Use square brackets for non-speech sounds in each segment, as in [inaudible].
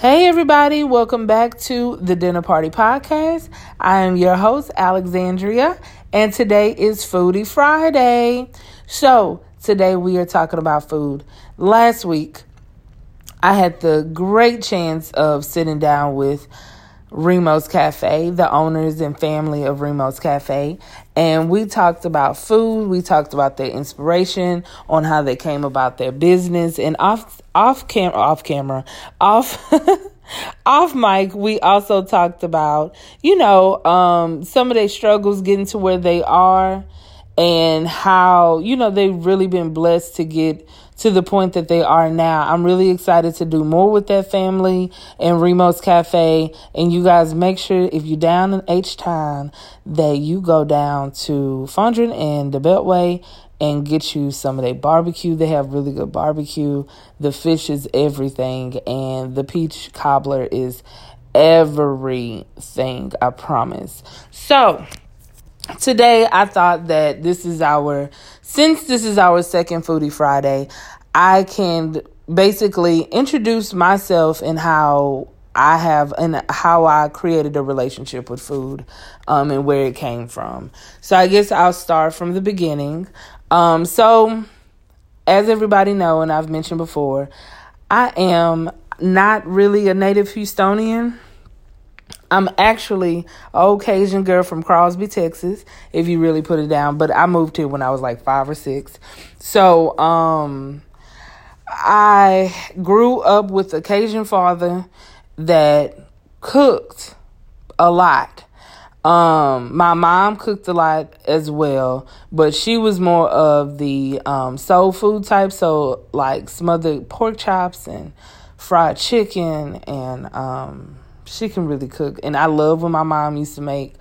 Hey, everybody, welcome back to the Dinner Party Podcast. I am your host, Alexandria, and today is Foodie Friday. So, today we are talking about food. Last week, I had the great chance of sitting down with Remo's Cafe, the owners and family of Remo's Cafe. And we talked about food, we talked about their inspiration, on how they came about their business, and off off camera off camera, off [laughs] off mic, we also talked about, you know, um, some of their struggles getting to where they are and how, you know, they've really been blessed to get to the point that they are now. I'm really excited to do more with that family and Remo's Cafe. And you guys make sure if you're down in H Town that you go down to Fondren and the Beltway and get you some of their barbecue. They have really good barbecue. The fish is everything, and the peach cobbler is everything, I promise. So, today I thought that this is our since this is our second foodie Friday, I can basically introduce myself and how I have and how I created a relationship with food um, and where it came from. So I guess I'll start from the beginning. Um, so as everybody know and I've mentioned before, I am not really a native Houstonian. I'm actually a Caucasian girl from Crosby, Texas, if you really put it down. But I moved here when I was like five or six. So um, I grew up with a Cajun father that cooked a lot. Um, my mom cooked a lot as well, but she was more of the um, soul food type, so like smothered pork chops and fried chicken and um she can really cook. And I love when my mom used to make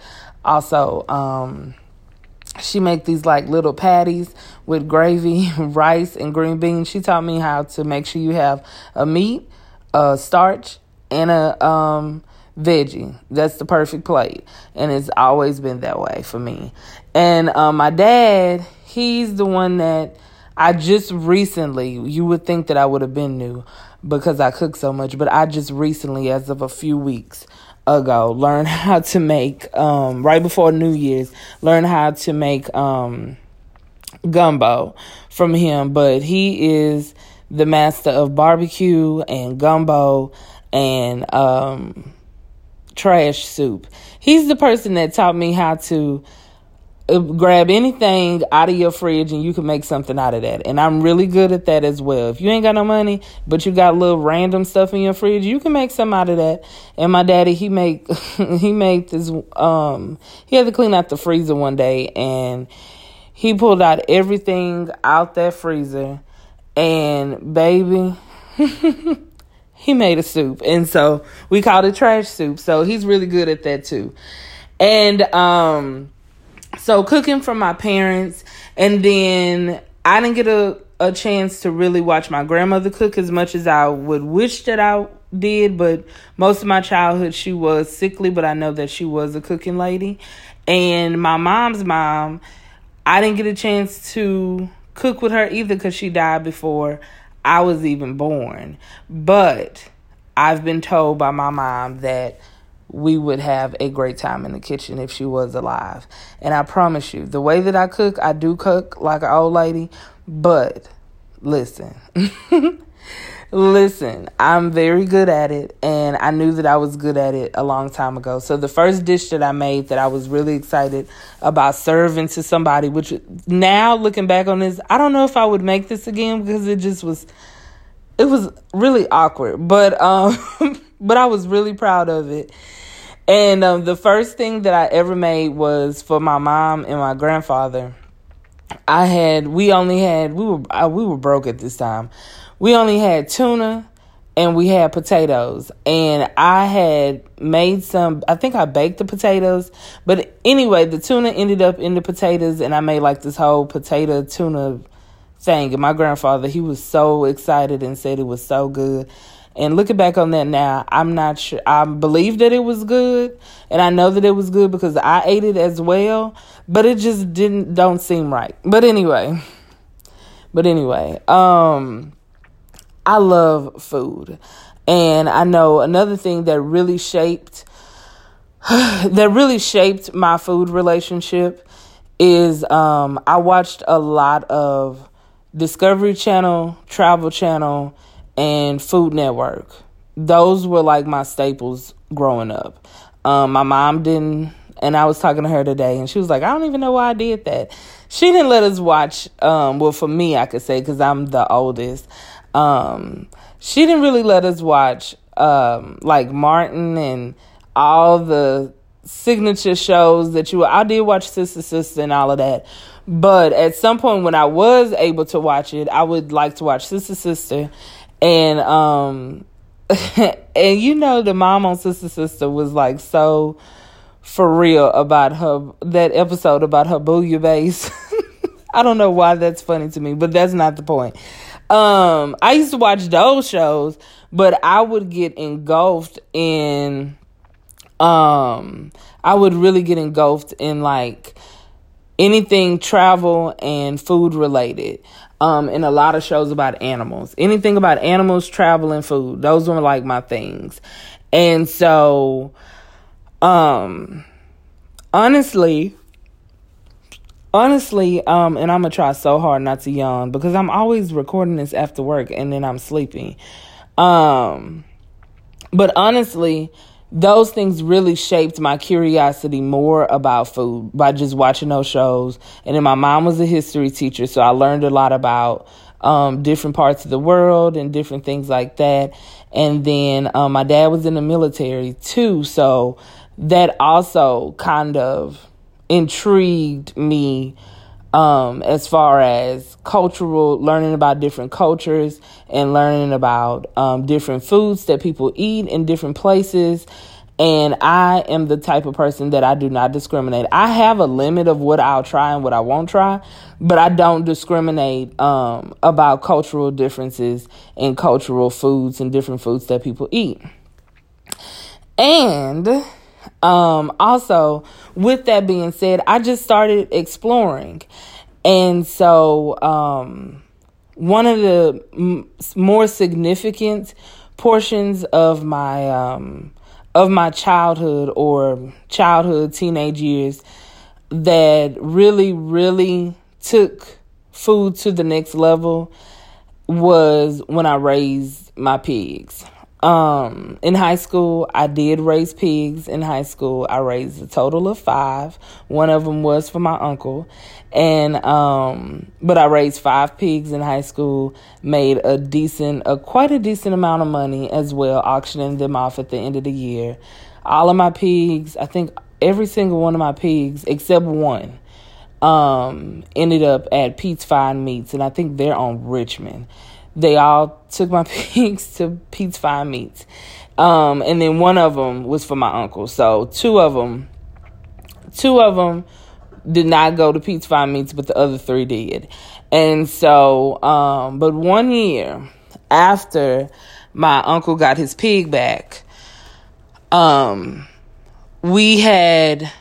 also um she make these like little patties with gravy, [laughs] rice, and green beans. She taught me how to make sure you have a meat, a starch, and a um veggie. That's the perfect plate. And it's always been that way for me. And um, my dad, he's the one that I just recently, you would think that I would have been new because I cook so much, but I just recently, as of a few weeks ago, learned [laughs] how to make, um, right before New Year's, learned how to make um, gumbo from him. But he is the master of barbecue and gumbo and um, trash soup. He's the person that taught me how to grab anything out of your fridge and you can make something out of that. And I'm really good at that as well. If you ain't got no money, but you got little random stuff in your fridge, you can make some out of that. And my daddy, he make [laughs] he made this um he had to clean out the freezer one day and he pulled out everything out that freezer and baby [laughs] he made a soup. And so we called it trash soup. So he's really good at that too. And um so cooking for my parents and then I didn't get a, a chance to really watch my grandmother cook as much as I would wish that I did, but most of my childhood she was sickly, but I know that she was a cooking lady. And my mom's mom, I didn't get a chance to cook with her either because she died before I was even born. But I've been told by my mom that we would have a great time in the kitchen if she was alive. And I promise you, the way that I cook, I do cook like an old lady, but listen. [laughs] listen, I'm very good at it and I knew that I was good at it a long time ago. So the first dish that I made that I was really excited about serving to somebody, which now looking back on this, I don't know if I would make this again because it just was it was really awkward, but um [laughs] but I was really proud of it and um, the first thing that I ever made was for my mom and my grandfather. I had we only had we were uh, we were broke at this time. We only had tuna and we had potatoes and I had made some I think I baked the potatoes, but anyway, the tuna ended up in the potatoes and I made like this whole potato tuna thing and my grandfather he was so excited and said it was so good and looking back on that now, I'm not sure. I believe that it was good, and I know that it was good because I ate it as well, but it just didn't don't seem right. But anyway, but anyway, um, I love food. And I know another thing that really shaped [sighs] that really shaped my food relationship is um, I watched a lot of Discovery Channel, Travel Channel, and Food Network. Those were like my staples growing up. Um, my mom didn't, and I was talking to her today, and she was like, I don't even know why I did that. She didn't let us watch, um, well, for me, I could say, because I'm the oldest. Um, she didn't really let us watch um, like Martin and all the signature shows that you I did watch Sister Sister and all of that. But at some point when I was able to watch it, I would like to watch Sister Sister and um [laughs] and you know the mom on Sister Sister was like so for real about her that episode about her bouillabaisse. [laughs] I don't know why that's funny to me, but that's not the point. Um I used to watch those shows, but I would get engulfed in um I would really get engulfed in like anything travel and food related. Um, a lot of shows about animals. Anything about animals, travel, and food. Those were like my things. And so, um, honestly, honestly, um, and I'm gonna try so hard not to yawn because I'm always recording this after work and then I'm sleeping. Um, but honestly, those things really shaped my curiosity more about food by just watching those shows. And then my mom was a history teacher, so I learned a lot about um, different parts of the world and different things like that. And then um, my dad was in the military too, so that also kind of intrigued me um, as far as cultural learning about different cultures and learning about um, different foods that people eat in different places. And I am the type of person that I do not discriminate. I have a limit of what I'll try and what I won't try, but I don't discriminate um, about cultural differences and cultural foods and different foods that people eat. And um, also, with that being said, I just started exploring. And so, um, one of the m- more significant portions of my um, of my childhood or childhood teenage years that really really took food to the next level was when I raised my pigs. Um, in high school, I did raise pigs. In high school, I raised a total of five. One of them was for my uncle, and um, but I raised five pigs in high school. Made a decent, a quite a decent amount of money as well, auctioning them off at the end of the year. All of my pigs, I think every single one of my pigs except one, um, ended up at Pete's Fine Meats, and I think they're on Richmond they all took my [laughs] pigs to Pete's Fine Meats. Um, and then one of them was for my uncle. So two of them, two of them did not go to Pete's Fine Meats, but the other three did. And so, um, but one year after my uncle got his pig back, um, we had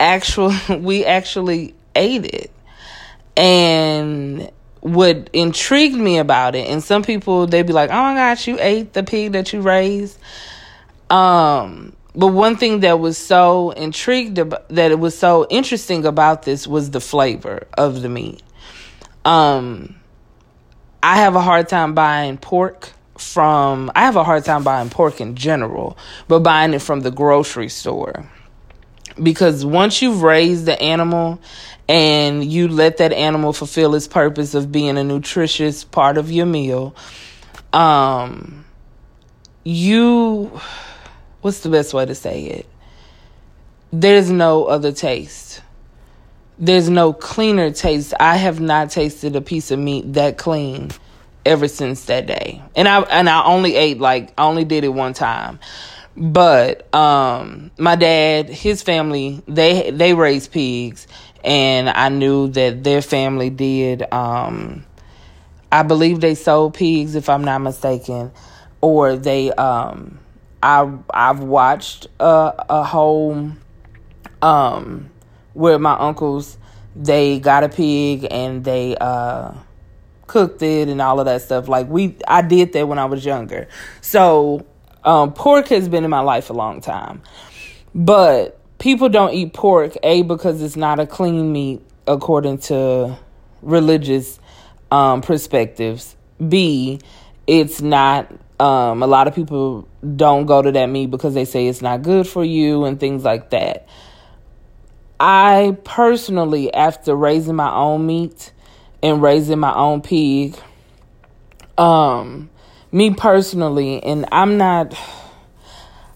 actual, [laughs] we actually ate it. And what intrigued me about it, and some people they'd be like, "Oh my gosh, you ate the pig that you raised." Um, but one thing that was so intrigued about, that it was so interesting about this was the flavor of the meat. Um, I have a hard time buying pork from. I have a hard time buying pork in general, but buying it from the grocery store because once you've raised the animal and you let that animal fulfill its purpose of being a nutritious part of your meal um you what's the best way to say it? There's no other taste. There's no cleaner taste. I have not tasted a piece of meat that clean ever since that day. And i and i only ate like i only did it one time but um my dad his family they they raise pigs and I knew that their family did. Um, I believe they sold pigs, if I'm not mistaken, or they. Um, I I've watched a a whole um where my uncles they got a pig and they uh cooked it and all of that stuff. Like we I did that when I was younger. So Um, pork has been in my life a long time, but people don't eat pork a because it's not a clean meat according to religious um, perspectives. B, it's not. Um, a lot of people don't go to that meat because they say it's not good for you and things like that. I personally, after raising my own meat and raising my own pig, um, me personally, and I'm not,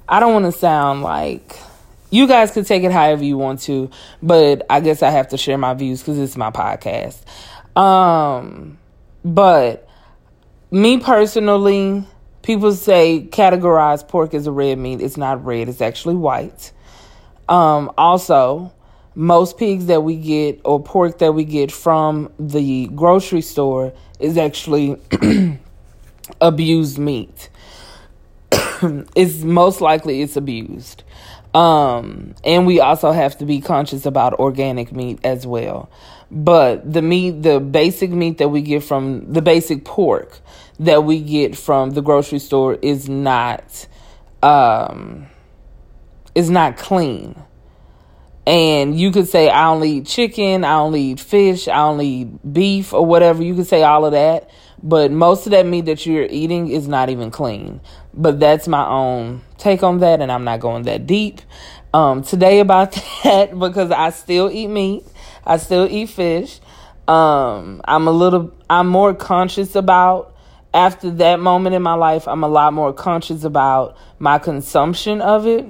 I don't want to sound like you guys can take it however you want to, but I guess I have to share my views because it's my podcast. Um, but me personally, people say categorize pork as a red meat. It's not red, it's actually white. Um, also, most pigs that we get or pork that we get from the grocery store is actually [clears throat] abused meat. [coughs] it's most likely it's abused. Um, and we also have to be conscious about organic meat as well. But the meat, the basic meat that we get from the basic pork that we get from the grocery store is not um is not clean. And you could say I only eat chicken, I only eat fish, I only eat beef or whatever. You could say all of that. But most of that meat that you're eating is not even clean. But that's my own take on that, and I'm not going that deep um, today about [laughs] that because I still eat meat, I still eat fish. Um, I'm a little, I'm more conscious about after that moment in my life. I'm a lot more conscious about my consumption of it.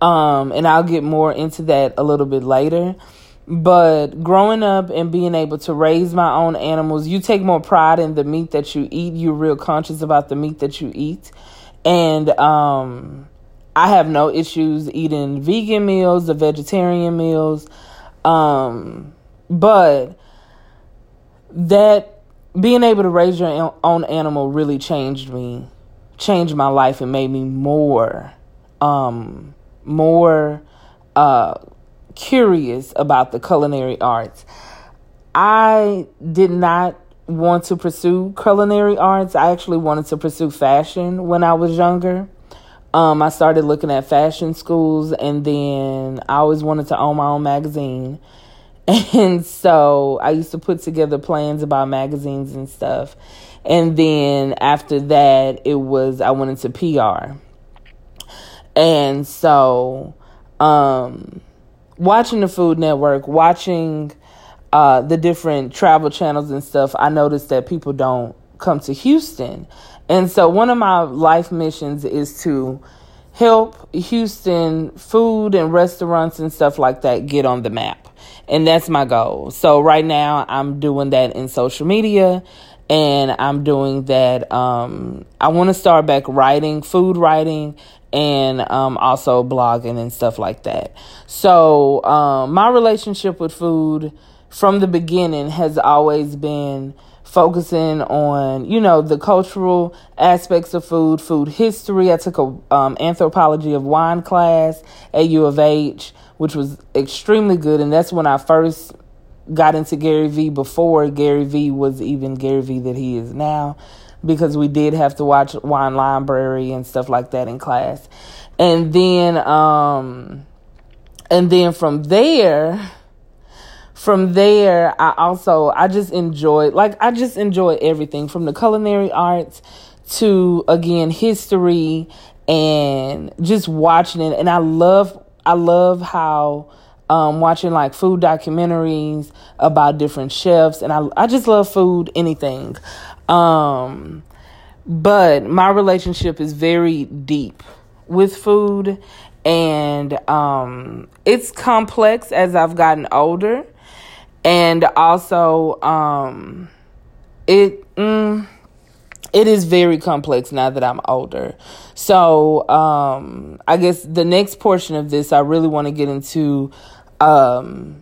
Um, and I'll get more into that a little bit later. But growing up and being able to raise my own animals, you take more pride in the meat that you eat. You're real conscious about the meat that you eat. And um, I have no issues eating vegan meals, the vegetarian meals. Um, but that being able to raise your own animal really changed me, changed my life, and made me more, um, more uh, curious about the culinary arts. I did not want to pursue culinary arts. I actually wanted to pursue fashion when I was younger. Um, I started looking at fashion schools, and then I always wanted to own my own magazine. [laughs] And so I used to put together plans about magazines and stuff. And then after that, it was I went into PR. And so, um, watching the Food Network, watching uh, the different travel channels and stuff, I noticed that people don't come to Houston. And so one of my life missions is to help Houston food and restaurants and stuff like that get on the map. And that's my goal. So right now I'm doing that in social media and I'm doing that um, I want to start back writing, food writing and um, also blogging and stuff like that. So, um, my relationship with food from the beginning has always been focusing on, you know, the cultural aspects of food, food history. I took a um, anthropology of wine class at U of H, which was extremely good, and that's when I first got into Gary Vee before Gary Vee was even Gary Vee that he is now because we did have to watch Wine Library and stuff like that in class. And then um and then from there from there I also I just enjoy like I just enjoy everything from the culinary arts to again history and just watching it. And I love I love how um, watching like food documentaries about different chefs. And I I just love food anything um, but my relationship is very deep with food and um, it's complex as I've gotten older. And also, um, it mm, it is very complex now that I'm older. So, um, I guess the next portion of this, I really want to get into um,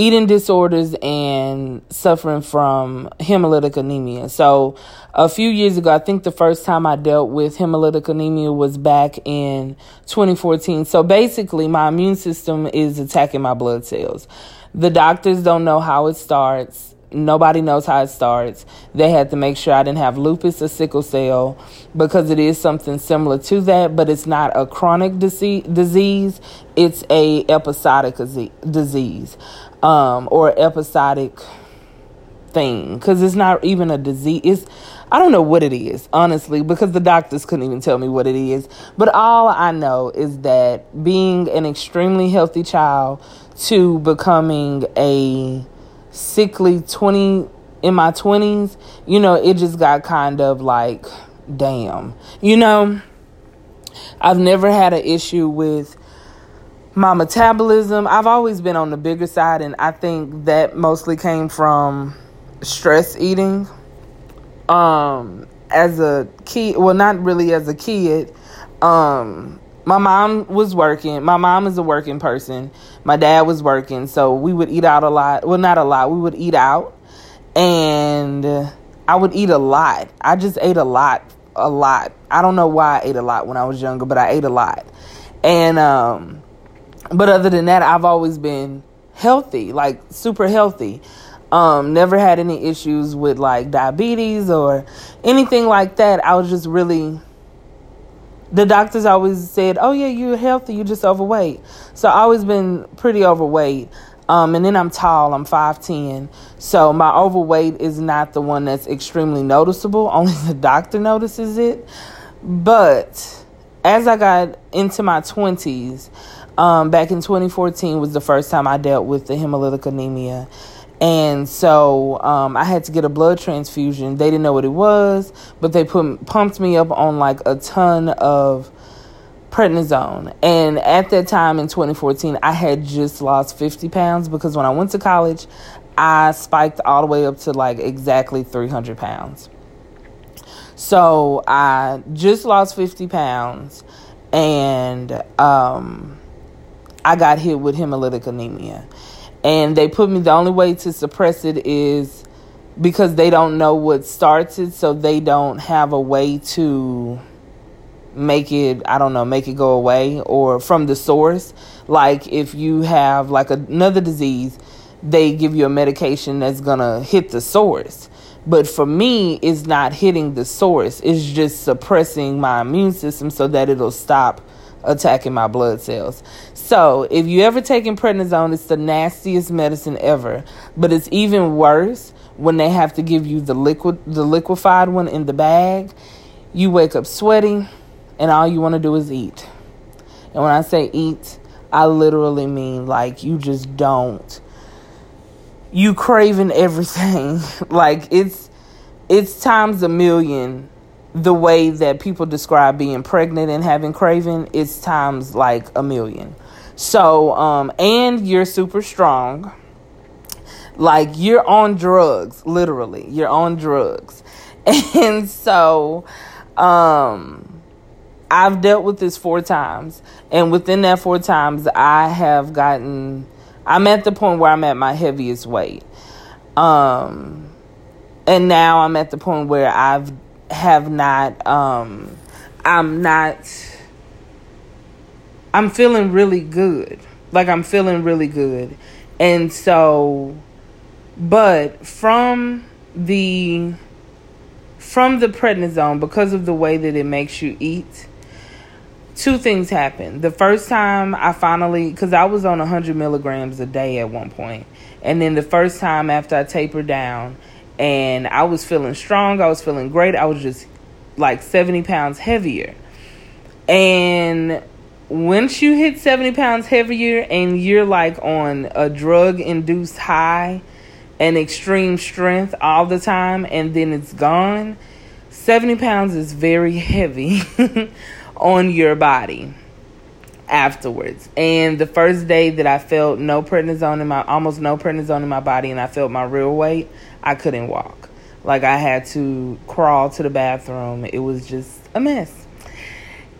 eating disorders and suffering from hemolytic anemia. So, a few years ago, I think the first time I dealt with hemolytic anemia was back in 2014. So, basically, my immune system is attacking my blood cells. The doctors don't know how it starts. nobody knows how it starts. They had to make sure I didn't have lupus or sickle cell because it is something similar to that, but it's not a chronic disease. It's a episodic disease um, or episodic thing because it's not even a disease. It's, I don't know what it is, honestly, because the doctors couldn't even tell me what it is. But all I know is that being an extremely healthy child to becoming a sickly 20 in my 20s, you know, it just got kind of like, damn. You know, I've never had an issue with my metabolism. I've always been on the bigger side, and I think that mostly came from stress eating. Um, as a kid, well, not really as a kid. Um, my mom was working. My mom is a working person. My dad was working, so we would eat out a lot. Well, not a lot. We would eat out, and I would eat a lot. I just ate a lot, a lot. I don't know why I ate a lot when I was younger, but I ate a lot. And um, but other than that, I've always been healthy, like super healthy. Um, never had any issues with like diabetes or anything like that. I was just really the doctors always said, "Oh yeah, you're healthy, you're just overweight." So I always been pretty overweight. Um, and then I'm tall, I'm 5'10. So my overweight is not the one that's extremely noticeable. [laughs] Only the doctor notices it. But as I got into my 20s, um, back in 2014 was the first time I dealt with the hemolytic anemia. And so um, I had to get a blood transfusion. They didn't know what it was, but they put pumped me up on like a ton of prednisone. And at that time in 2014, I had just lost 50 pounds because when I went to college, I spiked all the way up to like exactly 300 pounds. So I just lost 50 pounds and um, I got hit with hemolytic anemia. And they put me the only way to suppress it is because they don't know what starts it so they don't have a way to make it i don't know make it go away or from the source. Like if you have like another disease they give you a medication that's gonna hit the source. But for me it's not hitting the source. It's just suppressing my immune system so that it'll stop attacking my blood cells. So, if you ever taken prednisone, it's the nastiest medicine ever. But it's even worse when they have to give you the liquid the liquefied one in the bag. You wake up sweating and all you want to do is eat. And when I say eat, I literally mean like you just don't you craving everything. [laughs] like it's it's times a million the way that people describe being pregnant and having craving, it's times like a million. So, um, and you're super strong. Like you're on drugs, literally. You're on drugs. [laughs] And so, um, I've dealt with this four times. And within that four times, I have gotten, I'm at the point where I'm at my heaviest weight. Um, and now I'm at the point where I've have not um I'm not I'm feeling really good. Like I'm feeling really good. And so but from the from the prednisone because of the way that it makes you eat two things happened the first time i finally because i was on 100 milligrams a day at one point and then the first time after i tapered down and I was feeling strong. I was feeling great. I was just like 70 pounds heavier. And once you hit 70 pounds heavier and you're like on a drug induced high and extreme strength all the time and then it's gone, 70 pounds is very heavy [laughs] on your body afterwards. And the first day that I felt no prednisone in my almost no prednisone in my body and I felt my real weight, I couldn't walk. Like I had to crawl to the bathroom. It was just a mess.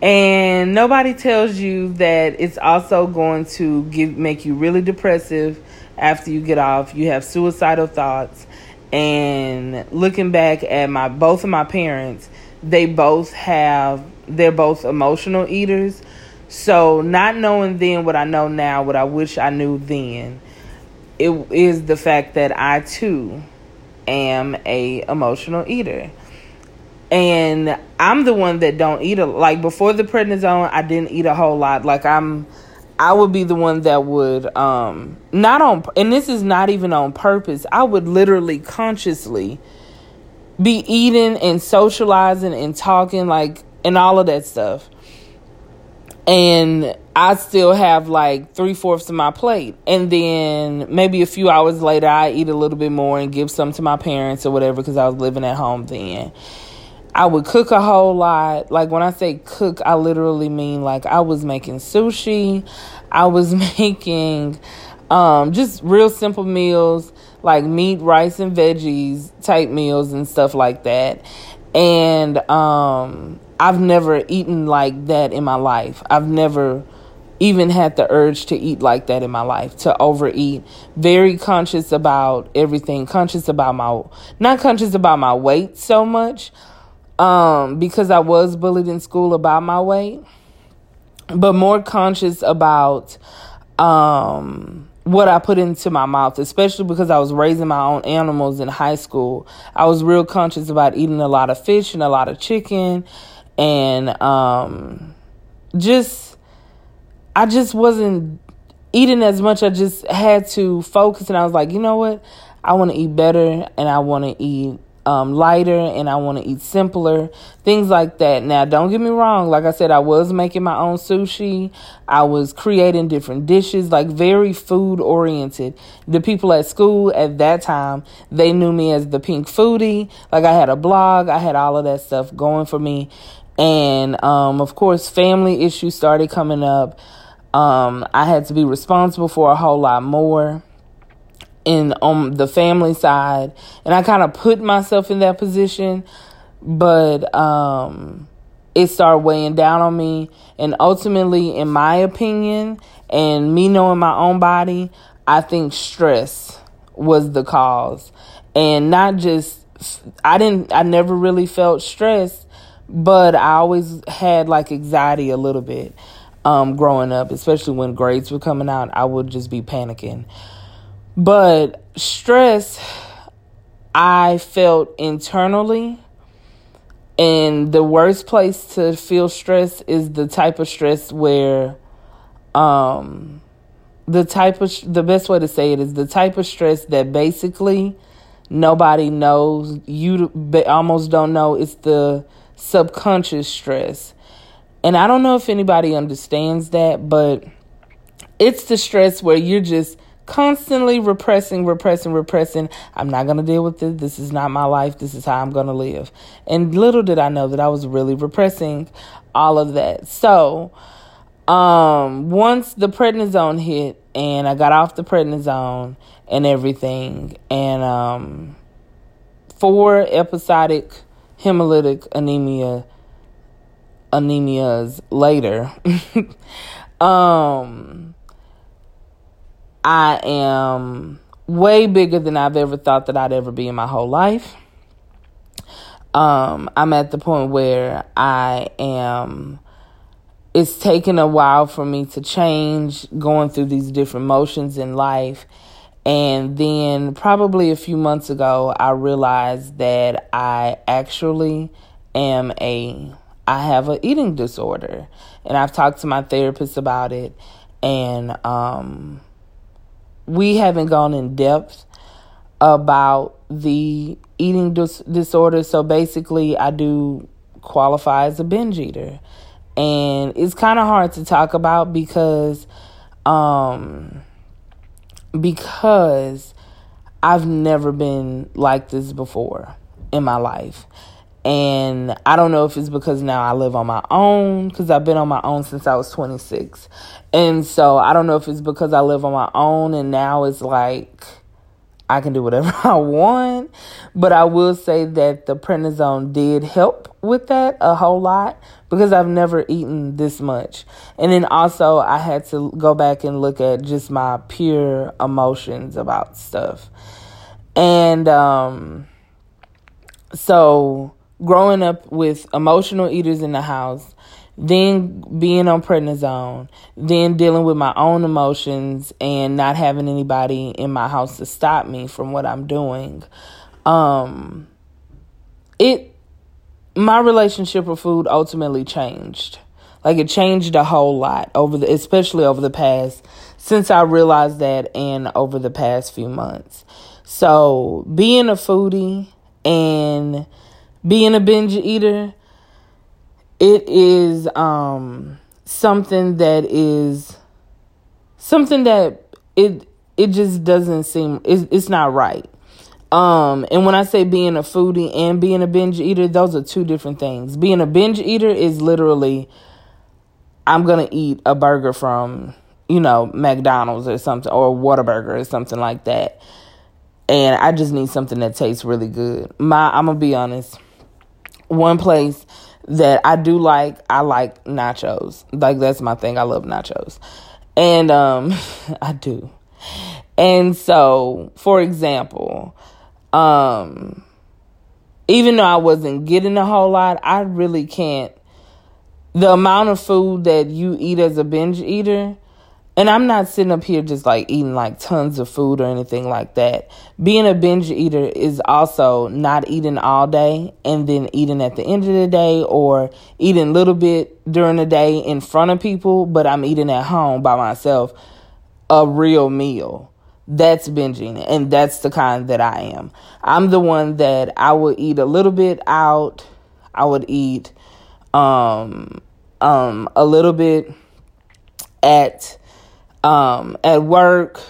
And nobody tells you that it's also going to give make you really depressive after you get off. You have suicidal thoughts. And looking back at my both of my parents, they both have they're both emotional eaters. So not knowing then what I know now, what I wish I knew then, it is the fact that I too am a emotional eater. And I'm the one that don't eat a like before the prednisone, I didn't eat a whole lot. Like I'm I would be the one that would um not on and this is not even on purpose. I would literally consciously be eating and socializing and talking like and all of that stuff. And I still have like three fourths of my plate. And then maybe a few hours later, I eat a little bit more and give some to my parents or whatever because I was living at home then. I would cook a whole lot. Like when I say cook, I literally mean like I was making sushi, I was [laughs] making um, just real simple meals like meat, rice, and veggies type meals and stuff like that. And um, I've never eaten like that in my life. I've never even had the urge to eat like that in my life, to overeat. Very conscious about everything, conscious about my, not conscious about my weight so much, um, because I was bullied in school about my weight, but more conscious about um, what I put into my mouth, especially because I was raising my own animals in high school. I was real conscious about eating a lot of fish and a lot of chicken and um, just I just wasn't eating as much. I just had to focus and I was like, you know what? I want to eat better and I want to eat um, lighter and I want to eat simpler, things like that. Now, don't get me wrong. Like I said, I was making my own sushi. I was creating different dishes, like very food oriented. The people at school at that time, they knew me as the pink foodie. Like I had a blog, I had all of that stuff going for me. And um, of course, family issues started coming up. Um, I had to be responsible for a whole lot more in on the family side and I kind of put myself in that position but um it started weighing down on me and ultimately in my opinion and me knowing my own body I think stress was the cause and not just I didn't I never really felt stressed but I always had like anxiety a little bit um growing up especially when grades were coming out I would just be panicking but stress, I felt internally. And the worst place to feel stress is the type of stress where, um, the type of, the best way to say it is the type of stress that basically nobody knows. You almost don't know. It's the subconscious stress. And I don't know if anybody understands that, but it's the stress where you're just constantly repressing, repressing, repressing. I'm not going to deal with it. This is not my life. This is how I'm going to live. And little did I know that I was really repressing all of that. So, um, once the prednisone hit and I got off the prednisone and everything, and um, four episodic hemolytic anemia anemias later, [laughs] um, I am way bigger than I've ever thought that I'd ever be in my whole life. Um, I'm at the point where I am, it's taken a while for me to change, going through these different motions in life. And then, probably a few months ago, I realized that I actually am a, I have an eating disorder. And I've talked to my therapist about it. And, um, we haven't gone in depth about the eating dis- disorder. So basically, I do qualify as a binge eater. And it's kind of hard to talk about because um because I've never been like this before in my life. And I don't know if it's because now I live on my own, because I've been on my own since I was 26. And so I don't know if it's because I live on my own and now it's like I can do whatever [laughs] I want. But I will say that the prednisone did help with that a whole lot because I've never eaten this much. And then also I had to go back and look at just my pure emotions about stuff. And um so growing up with emotional eaters in the house, then being on prednisone, then dealing with my own emotions and not having anybody in my house to stop me from what I'm doing. um it my relationship with food ultimately changed. Like it changed a whole lot over the especially over the past since I realized that and over the past few months. So, being a foodie and being a binge eater it is um something that is something that it it just doesn't seem it's, it's not right. Um and when i say being a foodie and being a binge eater those are two different things. Being a binge eater is literally i'm gonna eat a burger from you know mcdonald's or something or Whataburger or something like that. And i just need something that tastes really good. My i'm gonna be honest one place that I do like, I like nachos. Like that's my thing. I love nachos. And um [laughs] I do. And so, for example, um even though I wasn't getting a whole lot, I really can't the amount of food that you eat as a binge eater, and I'm not sitting up here just like eating like tons of food or anything like that. Being a binge eater is also not eating all day and then eating at the end of the day or eating a little bit during the day in front of people, but I'm eating at home by myself a real meal. That's binging, and that's the kind that I am. I'm the one that I would eat a little bit out. I would eat um um a little bit at um, at work,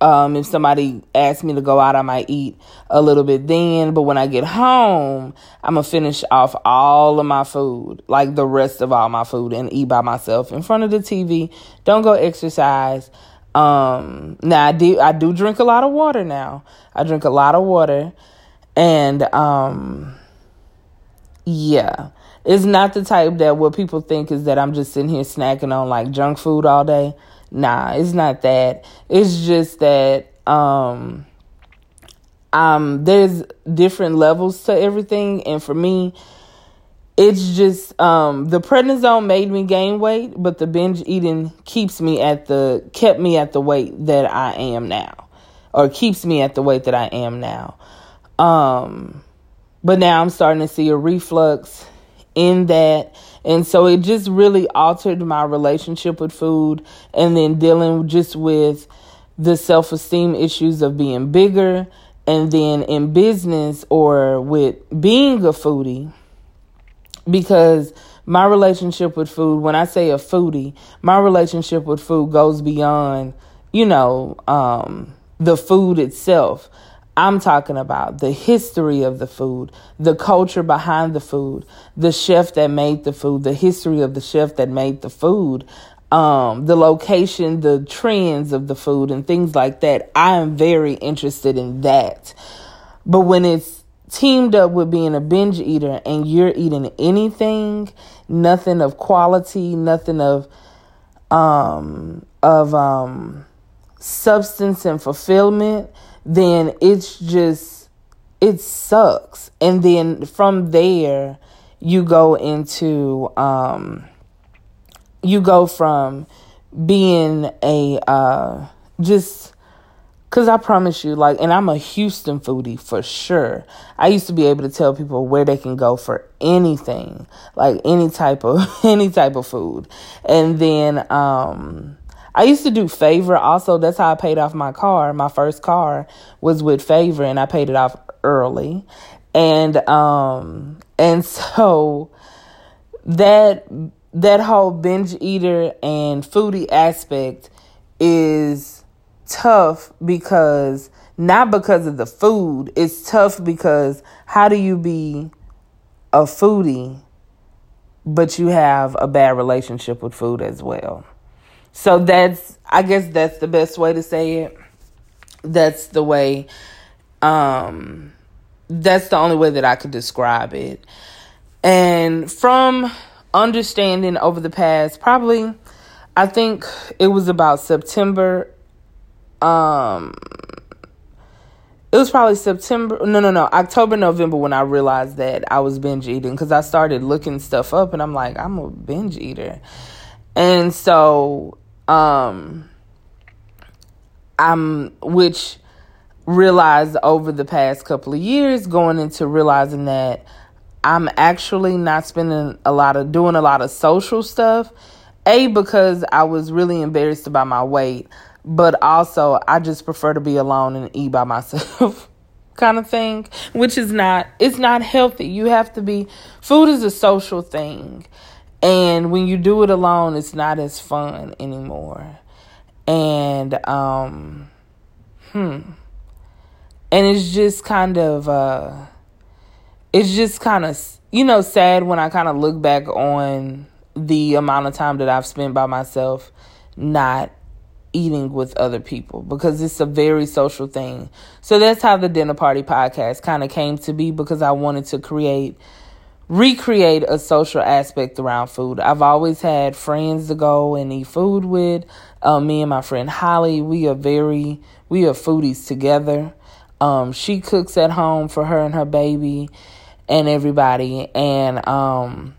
um, if somebody asks me to go out, I might eat a little bit then. But when I get home, I'm going to finish off all of my food, like the rest of all my food, and eat by myself in front of the TV. Don't go exercise. Um, now I do, I do drink a lot of water now. I drink a lot of water. And, um, yeah, it's not the type that what people think is that I'm just sitting here snacking on like junk food all day. Nah, it's not that. It's just that um um there's different levels to everything and for me it's just um the prednisone made me gain weight, but the binge eating keeps me at the kept me at the weight that I am now or keeps me at the weight that I am now. Um but now I'm starting to see a reflux in that and so it just really altered my relationship with food and then dealing just with the self esteem issues of being bigger. And then in business or with being a foodie, because my relationship with food, when I say a foodie, my relationship with food goes beyond, you know, um, the food itself. I'm talking about the history of the food, the culture behind the food, the chef that made the food, the history of the chef that made the food, um, the location, the trends of the food, and things like that. I am very interested in that. But when it's teamed up with being a binge eater and you're eating anything, nothing of quality, nothing of um of um substance and fulfillment, then it's just it sucks. And then from there you go into um you go from being a uh just Cause I promise you, like, and I'm a Houston foodie for sure. I used to be able to tell people where they can go for anything, like any type of [laughs] any type of food. And then um I used to do favor also. That's how I paid off my car. My first car was with favor and I paid it off early. And um and [laughs] so that that whole binge eater and foodie aspect is tough because not because of the food. It's tough because how do you be a foodie but you have a bad relationship with food as well? So that's I guess that's the best way to say it. That's the way um that's the only way that I could describe it. And from understanding over the past probably I think it was about September um it was probably September no no no October November when I realized that I was binge eating cuz I started looking stuff up and I'm like I'm a binge eater. And so um I'm which realized over the past couple of years, going into realizing that I'm actually not spending a lot of doing a lot of social stuff. A because I was really embarrassed about my weight, but also I just prefer to be alone and eat by [laughs] myself. kind of thing, which is not it's not healthy. You have to be food is a social thing. And when you do it alone, it's not as fun anymore. And um hmm and it's just kind of uh it's just kind of you know sad when I kind of look back on the amount of time that I've spent by myself not eating with other people because it's a very social thing. So that's how the dinner party podcast kind of came to be because I wanted to create recreate a social aspect around food. I've always had friends to go and eat food with. Um, me and my friend Holly, we are very we are foodies together. Um, she cooks at home for her and her baby and everybody and um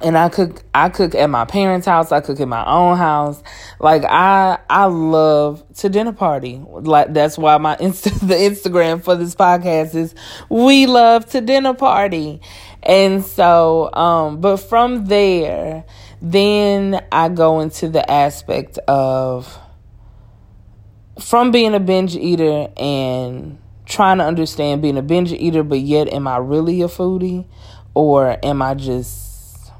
and I cook I cook at my parents' house, I cook at my own house. Like I I love to dinner party. Like that's why my [laughs] Insta the Instagram for this podcast is we love to dinner party. And so um but from there then I go into the aspect of from being a binge eater and trying to understand being a binge eater, but yet am I really a foodie? Or am I just,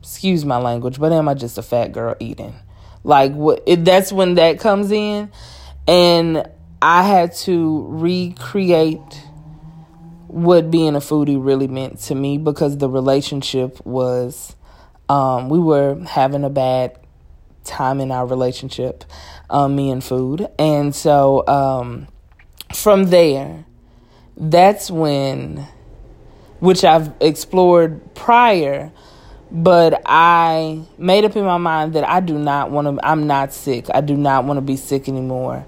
excuse my language, but am I just a fat girl eating? Like, what, that's when that comes in. And I had to recreate what being a foodie really meant to me because the relationship was, um, we were having a bad time in our relationship, um, me and food. And so, um, from there, that's when, which I've explored prior, but I made up in my mind that I do not want to, I'm not sick. I do not want to be sick anymore.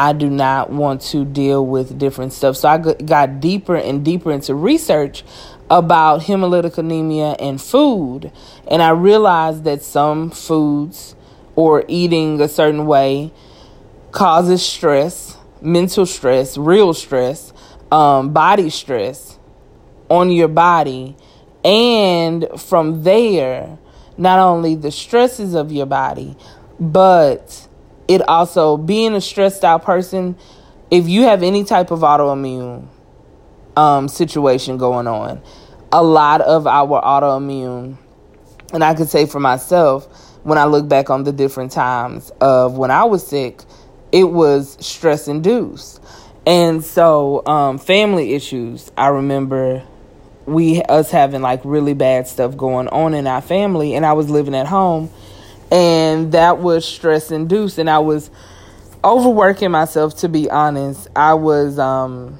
I do not want to deal with different stuff. So I got deeper and deeper into research about hemolytic anemia and food. And I realized that some foods or eating a certain way causes stress mental stress, real stress, um, body stress on your body. And from there, not only the stresses of your body, but it also being a stressed out person, if you have any type of autoimmune um, situation going on, a lot of our autoimmune, and I could say for myself, when I look back on the different times of when I was sick, it was stress induced. And so, um, family issues, I remember we us having like really bad stuff going on in our family and I was living at home and that was stress induced and I was overworking myself to be honest. I was um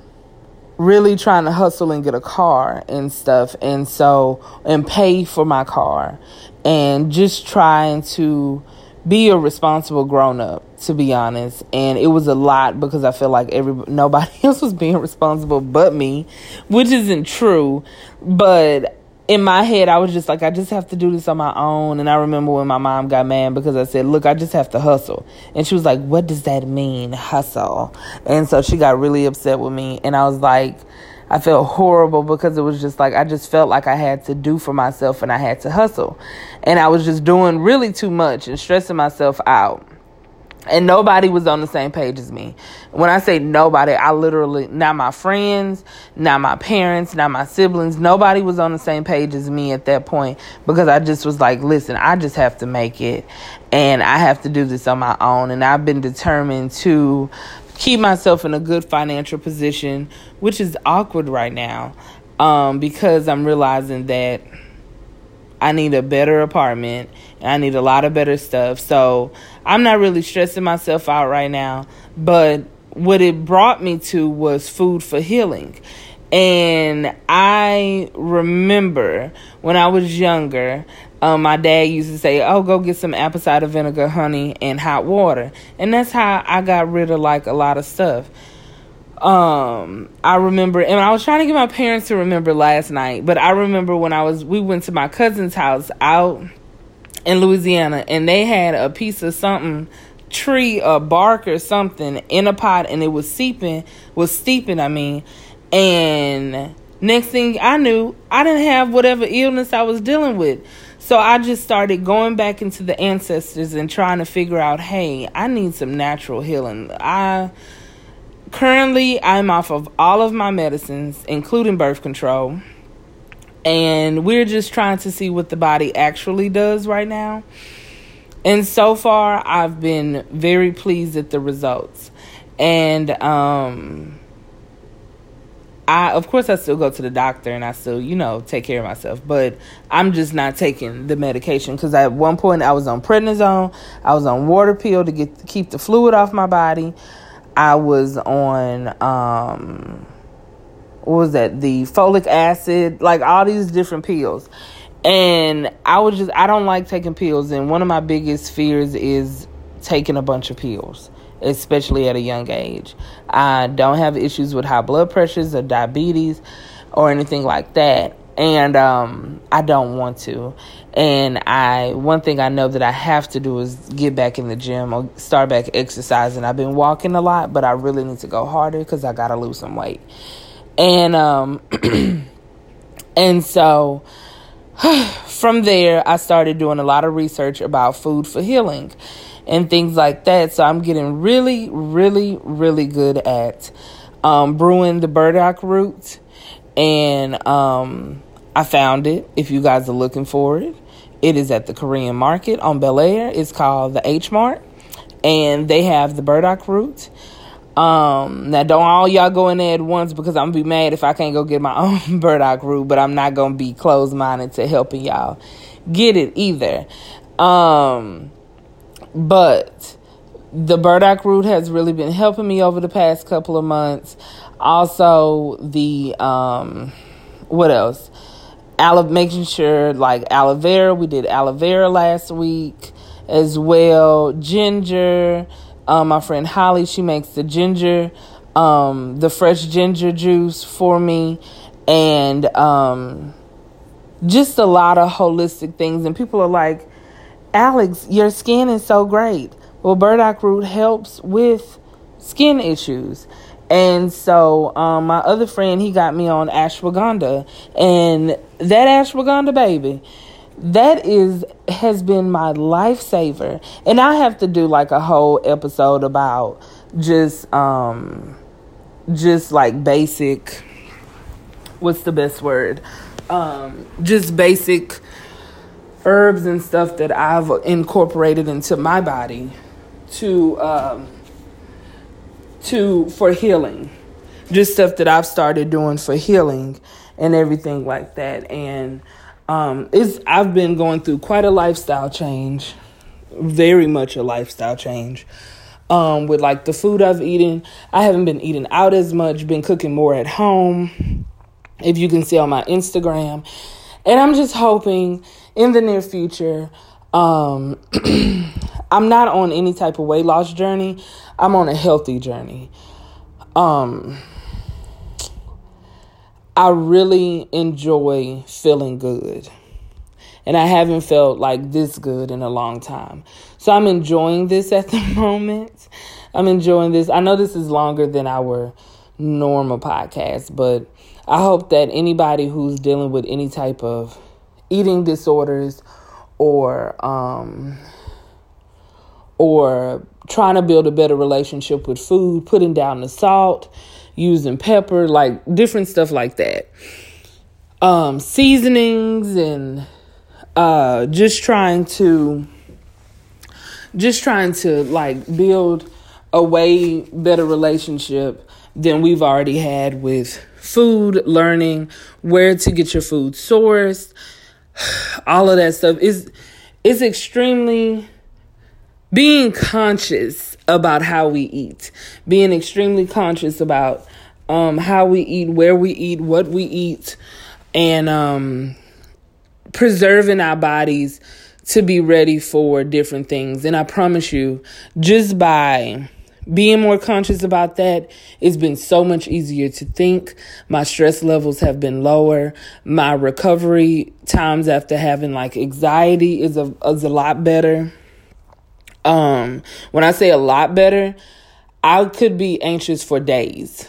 really trying to hustle and get a car and stuff and so and pay for my car and just trying to be a responsible grown up to be honest and it was a lot because i feel like every nobody [laughs] else was being responsible but me which isn't true but in my head i was just like i just have to do this on my own and i remember when my mom got mad because i said look i just have to hustle and she was like what does that mean hustle and so she got really upset with me and i was like I felt horrible because it was just like I just felt like I had to do for myself and I had to hustle. And I was just doing really too much and stressing myself out. And nobody was on the same page as me. When I say nobody, I literally, not my friends, not my parents, not my siblings, nobody was on the same page as me at that point because I just was like, listen, I just have to make it and I have to do this on my own. And I've been determined to keep myself in a good financial position, which is awkward right now um, because I'm realizing that I need a better apartment I need a lot of better stuff. So I'm not really stressing myself out right now, but what it brought me to was food for healing. And I remember when I was younger, um, my dad used to say, "Oh, go get some apple cider vinegar, honey, and hot water," and that's how I got rid of like a lot of stuff. Um, I remember, and I was trying to get my parents to remember last night, but I remember when I was, we went to my cousin's house out in Louisiana, and they had a piece of something tree a bark or something in a pot and it was seeping was steeping i mean. And next thing i knew i didn't have whatever illness i was dealing with. So i just started going back into the ancestors and trying to figure out hey i need some natural healing. I currently i'm off of all of my medicines including birth control and we're just trying to see what the body actually does right now and so far, I've been very pleased at the results. And um, I, of course, I still go to the doctor and I still, you know, take care of myself. But I'm just not taking the medication because at one point I was on prednisone, I was on water pill to get to keep the fluid off my body. I was on um, what was that? The folic acid, like all these different pills. And I was just, I don't like taking pills. And one of my biggest fears is taking a bunch of pills, especially at a young age. I don't have issues with high blood pressures or diabetes or anything like that. And um, I don't want to. And I, one thing I know that I have to do is get back in the gym or start back exercising. I've been walking a lot, but I really need to go harder because I got to lose some weight. And, um, [clears throat] and so, [sighs] from there, I started doing a lot of research about food for healing and things like that. So I'm getting really, really, really good at um, brewing the burdock root. And um, I found it. If you guys are looking for it, it is at the Korean market on Bel Air. It's called the H Mart. And they have the burdock root. Um, now don't all y'all go in there at once because I'm gonna be mad if I can't go get my [laughs] own burdock root, but I'm not gonna be closed minded to helping y'all get it either. Um, but the burdock root has really been helping me over the past couple of months. Also, the um, what else? Aloe, making sure like aloe vera. We did aloe vera last week as well. Ginger um, my friend Holly, she makes the ginger, um, the fresh ginger juice for me, and um, just a lot of holistic things. And people are like, Alex, your skin is so great. Well, burdock root helps with skin issues. And so, um, my other friend, he got me on ashwagandha, and that ashwagandha baby, that is has been my lifesaver. And i have to do like a whole episode about just um just like basic what's the best word? Um just basic herbs and stuff that i've incorporated into my body to um to for healing. Just stuff that i've started doing for healing and everything like that and um, it's I've been going through quite a lifestyle change, very much a lifestyle change. Um, with like the food I've eaten, I haven't been eating out as much, been cooking more at home. If you can see on my Instagram, and I'm just hoping in the near future. Um, [clears throat] I'm not on any type of weight loss journey. I'm on a healthy journey. Um, I really enjoy feeling good. And I haven't felt like this good in a long time. So I'm enjoying this at the [laughs] moment. I'm enjoying this. I know this is longer than our normal podcast, but I hope that anybody who's dealing with any type of eating disorders or um or trying to build a better relationship with food, putting down the salt, using pepper, like different stuff like that. Um, seasonings and uh, just trying to just trying to like build a way better relationship than we've already had with food, learning where to get your food sourced, [sighs] all of that stuff is is extremely being conscious about how we eat, being extremely conscious about um, how we eat, where we eat, what we eat, and um, preserving our bodies to be ready for different things. And I promise you, just by being more conscious about that, it's been so much easier to think. My stress levels have been lower. My recovery times after having like anxiety is a is a lot better. Um, when I say a lot better, I could be anxious for days,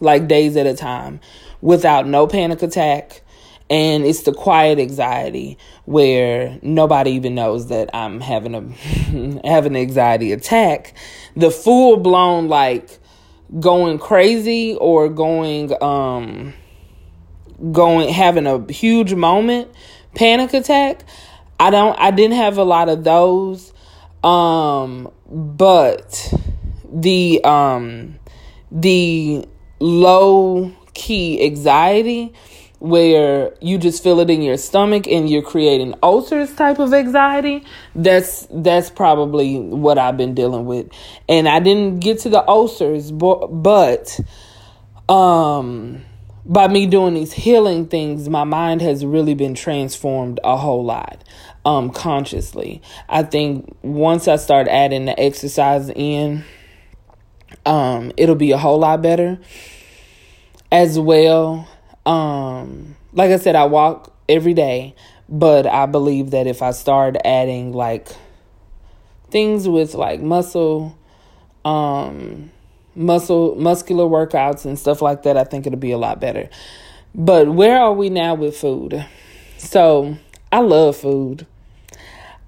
like days at a time, without no panic attack. And it's the quiet anxiety where nobody even knows that I'm having a [laughs] having an anxiety attack. The full blown like going crazy or going um going having a huge moment panic attack i don't i didn't have a lot of those um but the um the low key anxiety where you just feel it in your stomach and you're creating ulcers type of anxiety that's that's probably what I've been dealing with. And I didn't get to the ulcers but but um by me doing these healing things my mind has really been transformed a whole lot um consciously. I think once I start adding the exercise in um it'll be a whole lot better as well um, like I said, I walk every day, but I believe that if I start adding like things with like muscle, um, muscle, muscular workouts and stuff like that, I think it'll be a lot better. But where are we now with food? So I love food.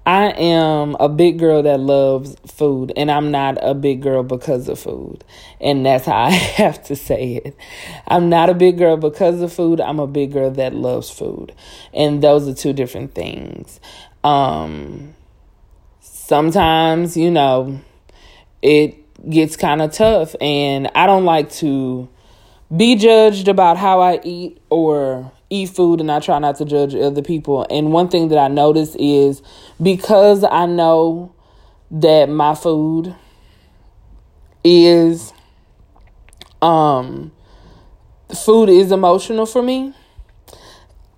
I am a big girl that loves food, and I'm not a big girl because of food. And that's how [laughs] I have to say it. I'm not a big girl because of food. I'm a big girl that loves food. And those are two different things. Um, sometimes, you know, it gets kind of tough, and I don't like to be judged about how I eat or eat food and I try not to judge other people. And one thing that I notice is because I know that my food is um food is emotional for me.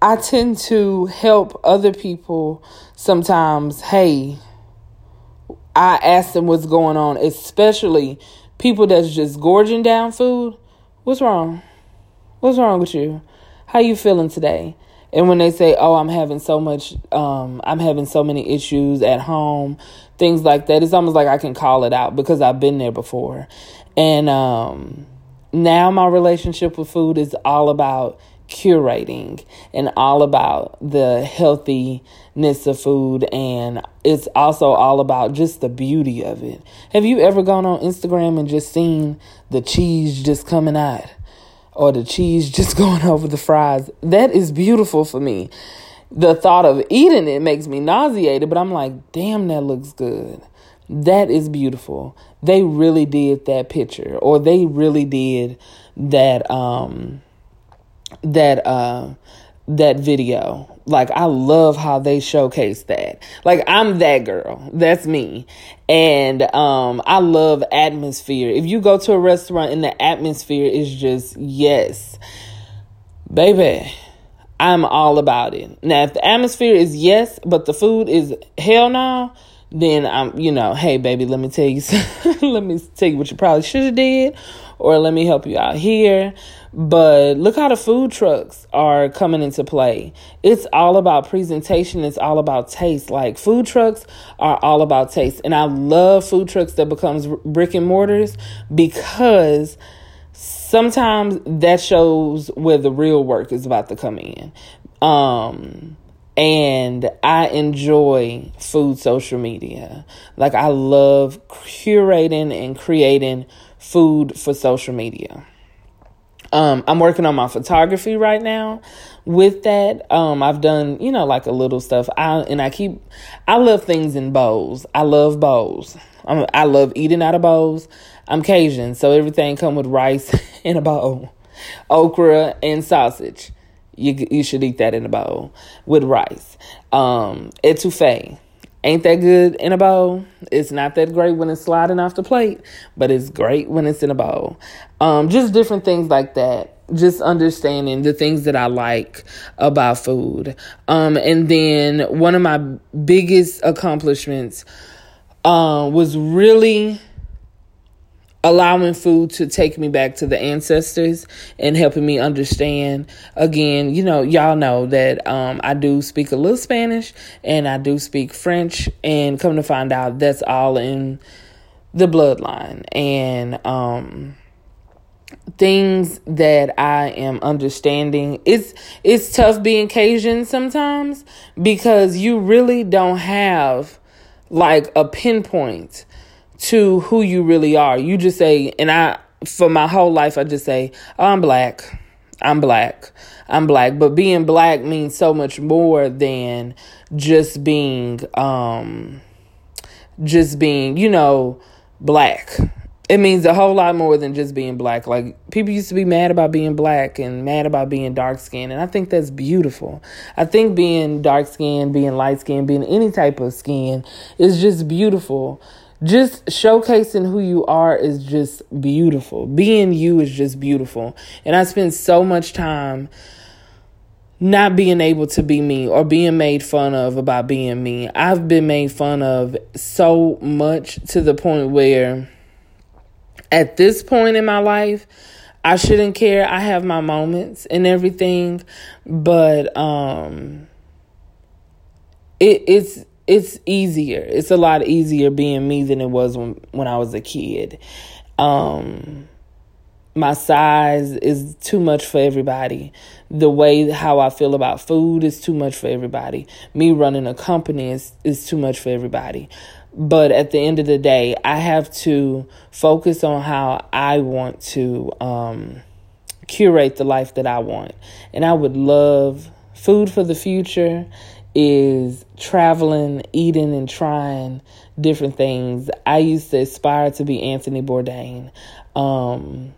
I tend to help other people sometimes, hey, I ask them what's going on, especially people that's just gorging down food. What's wrong? What's wrong with you? How you feeling today? And when they say, "Oh, I'm having so much, um, I'm having so many issues at home," things like that, it's almost like I can call it out because I've been there before. And um, now my relationship with food is all about curating and all about the healthiness of food and it's also all about just the beauty of it. Have you ever gone on Instagram and just seen the cheese just coming out? Or the cheese just [laughs] going over the fries. That is beautiful for me. The thought of eating it makes me nauseated, but I'm like, damn, that looks good. That is beautiful. They really did that picture, or they really did that um that uh that video. Like I love how they showcase that. Like I'm that girl. That's me. And um I love atmosphere. If you go to a restaurant and the atmosphere is just yes. Baby, I'm all about it. Now if the atmosphere is yes, but the food is hell no, then I'm, you know, hey baby, let me tell you [laughs] let me tell you what you probably should have did or let me help you out here. But look how the food trucks are coming into play. It's all about presentation, it's all about taste. Like food trucks are all about taste. And I love food trucks that becomes brick and mortars because sometimes that shows where the real work is about to come in. Um and I enjoy food social media. Like I love curating and creating food for social media. Um, I'm working on my photography right now. With that, um, I've done you know like a little stuff. I and I keep. I love things in bowls. I love bowls. I'm, I love eating out of bowls. I'm Cajun, so everything come with rice [laughs] in a bowl, okra and sausage. You you should eat that in a bowl with rice. Um, etouffee ain't that good in a bowl. It's not that great when it's sliding off the plate, but it's great when it's in a bowl. Um, just different things like that. Just understanding the things that I like about food. Um, and then one of my biggest accomplishments um, was really allowing food to take me back to the ancestors and helping me understand. Again you know y'all know that um, i do speak a little spanish and i do speak french and come to find out that's all in the bloodline. And um, things that i am understanding it's it's tough being cajun sometimes because you really don't have like a pinpoint to who you really are. You just say, and I, for my whole life, I just say, oh, I'm black. I'm black. I'm black. But being black means so much more than just being, um, just being, you know, black. It means a whole lot more than just being black. Like people used to be mad about being black and mad about being dark skinned. And I think that's beautiful. I think being dark skinned, being light skinned, being any type of skin is just beautiful just showcasing who you are is just beautiful. Being you is just beautiful. And I spend so much time not being able to be me or being made fun of about being me. I've been made fun of so much to the point where at this point in my life, I shouldn't care. I have my moments and everything, but um it, it's it's easier. It's a lot easier being me than it was when when I was a kid. Um my size is too much for everybody. The way how I feel about food is too much for everybody. Me running a company is is too much for everybody. But at the end of the day, I have to focus on how I want to um, curate the life that I want. And I would love food for the future is traveling, eating, and trying different things. I used to aspire to be Anthony Bourdain. Um,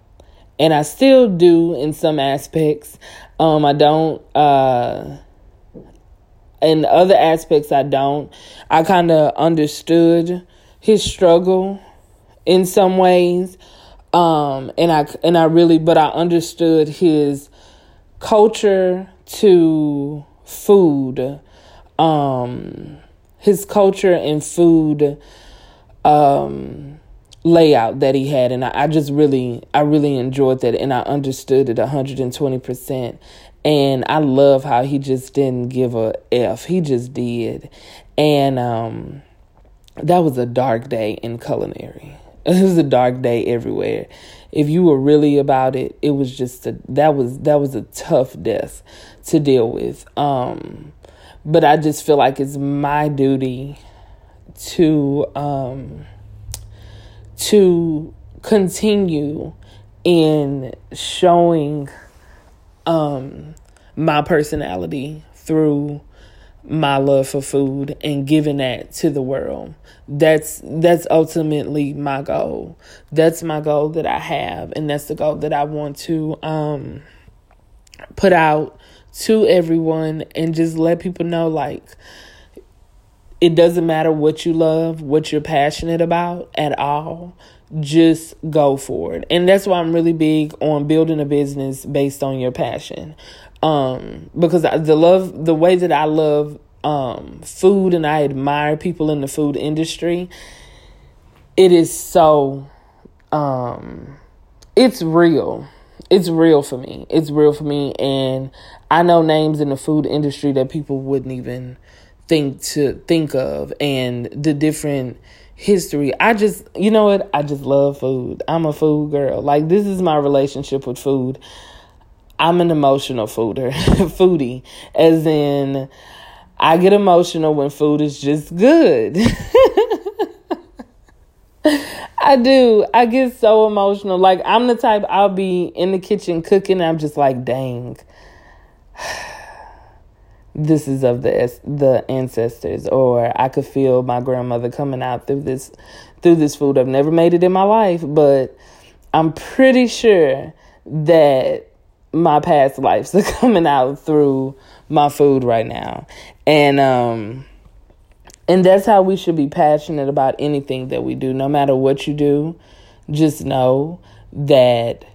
and I still do in some aspects. Um, I don't, uh, in other aspects, I don't. I kind of understood his struggle in some ways. Um, and I, and I really, but I understood his culture to food um, his culture and food um, layout that he had and I, I, just really I really enjoyed that and I understood it 120% and I love how he just didn't give a F. He just did. And um, that was a dark day in culinary. [laughs] It was a dark day everywhere. If you were really about it, it was just a that was that was a tough death to deal with. Um but I just feel like it's my duty to um, to continue in showing um, my personality through my love for food and giving that to the world. That's that's ultimately my goal. That's my goal that i have and that's the goal that i want to um put out to everyone and just let people know like it doesn't matter what you love, what you're passionate about at all. Just go for it. And that's why I'm really big on building a business based on your passion. Um, because the love, the way that I love um, food and I admire people in the food industry, it is so, um, it's real it's real for me. It's real for me. And I know names in the food industry that people wouldn't even think to think of and the different history. I just, you know what? I just love food. I'm a food girl. Like this is my relationship with food. I'm an emotional fooder, [laughs] foodie, as in I get emotional when food is just good. [laughs] I do. I get so emotional. Like I'm the type I'll be in the kitchen cooking. I'm just like, dang, [sighs] this is of the the ancestors. Or I could feel my grandmother coming out through this through this food. I've never made it in my life, but I'm pretty sure that my past lives are [laughs] coming out through my food right now. And um and that's how we should be passionate about anything that we do, no matter what you do. Just know that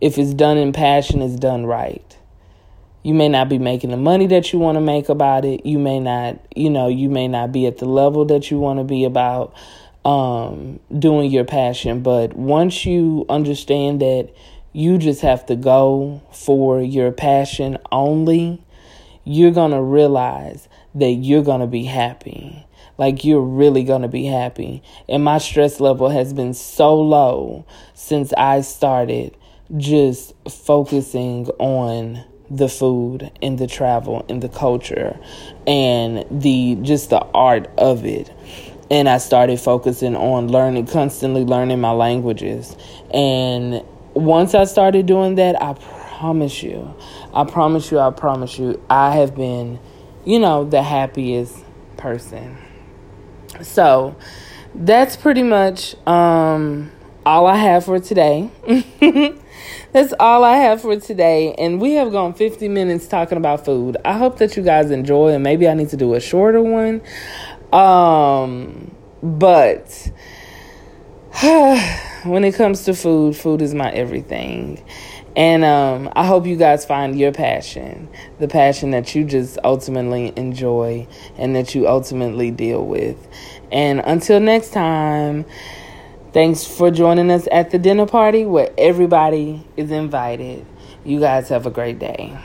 if it's done in passion, it's done right. You may not be making the money that you want to make about it. You may not, you know, you may not be at the level that you want to be about um, doing your passion. But once you understand that you just have to go for your passion only, you're going to realize that you're going to be happy. Like you're really going to be happy. And my stress level has been so low since I started just focusing on the food and the travel and the culture and the just the art of it and I started focusing on learning constantly learning my languages and once I started doing that, I promise you, I promise you, I promise you, I have been, you know, the happiest person. So that's pretty much um, all I have for today. [laughs] that's all I have for today. And we have gone 50 minutes talking about food. I hope that you guys enjoy, and maybe I need to do a shorter one. Um, but [sighs] when it comes to food, food is my everything. And um, I hope you guys find your passion, the passion that you just ultimately enjoy and that you ultimately deal with. And until next time, thanks for joining us at the dinner party where everybody is invited. You guys have a great day.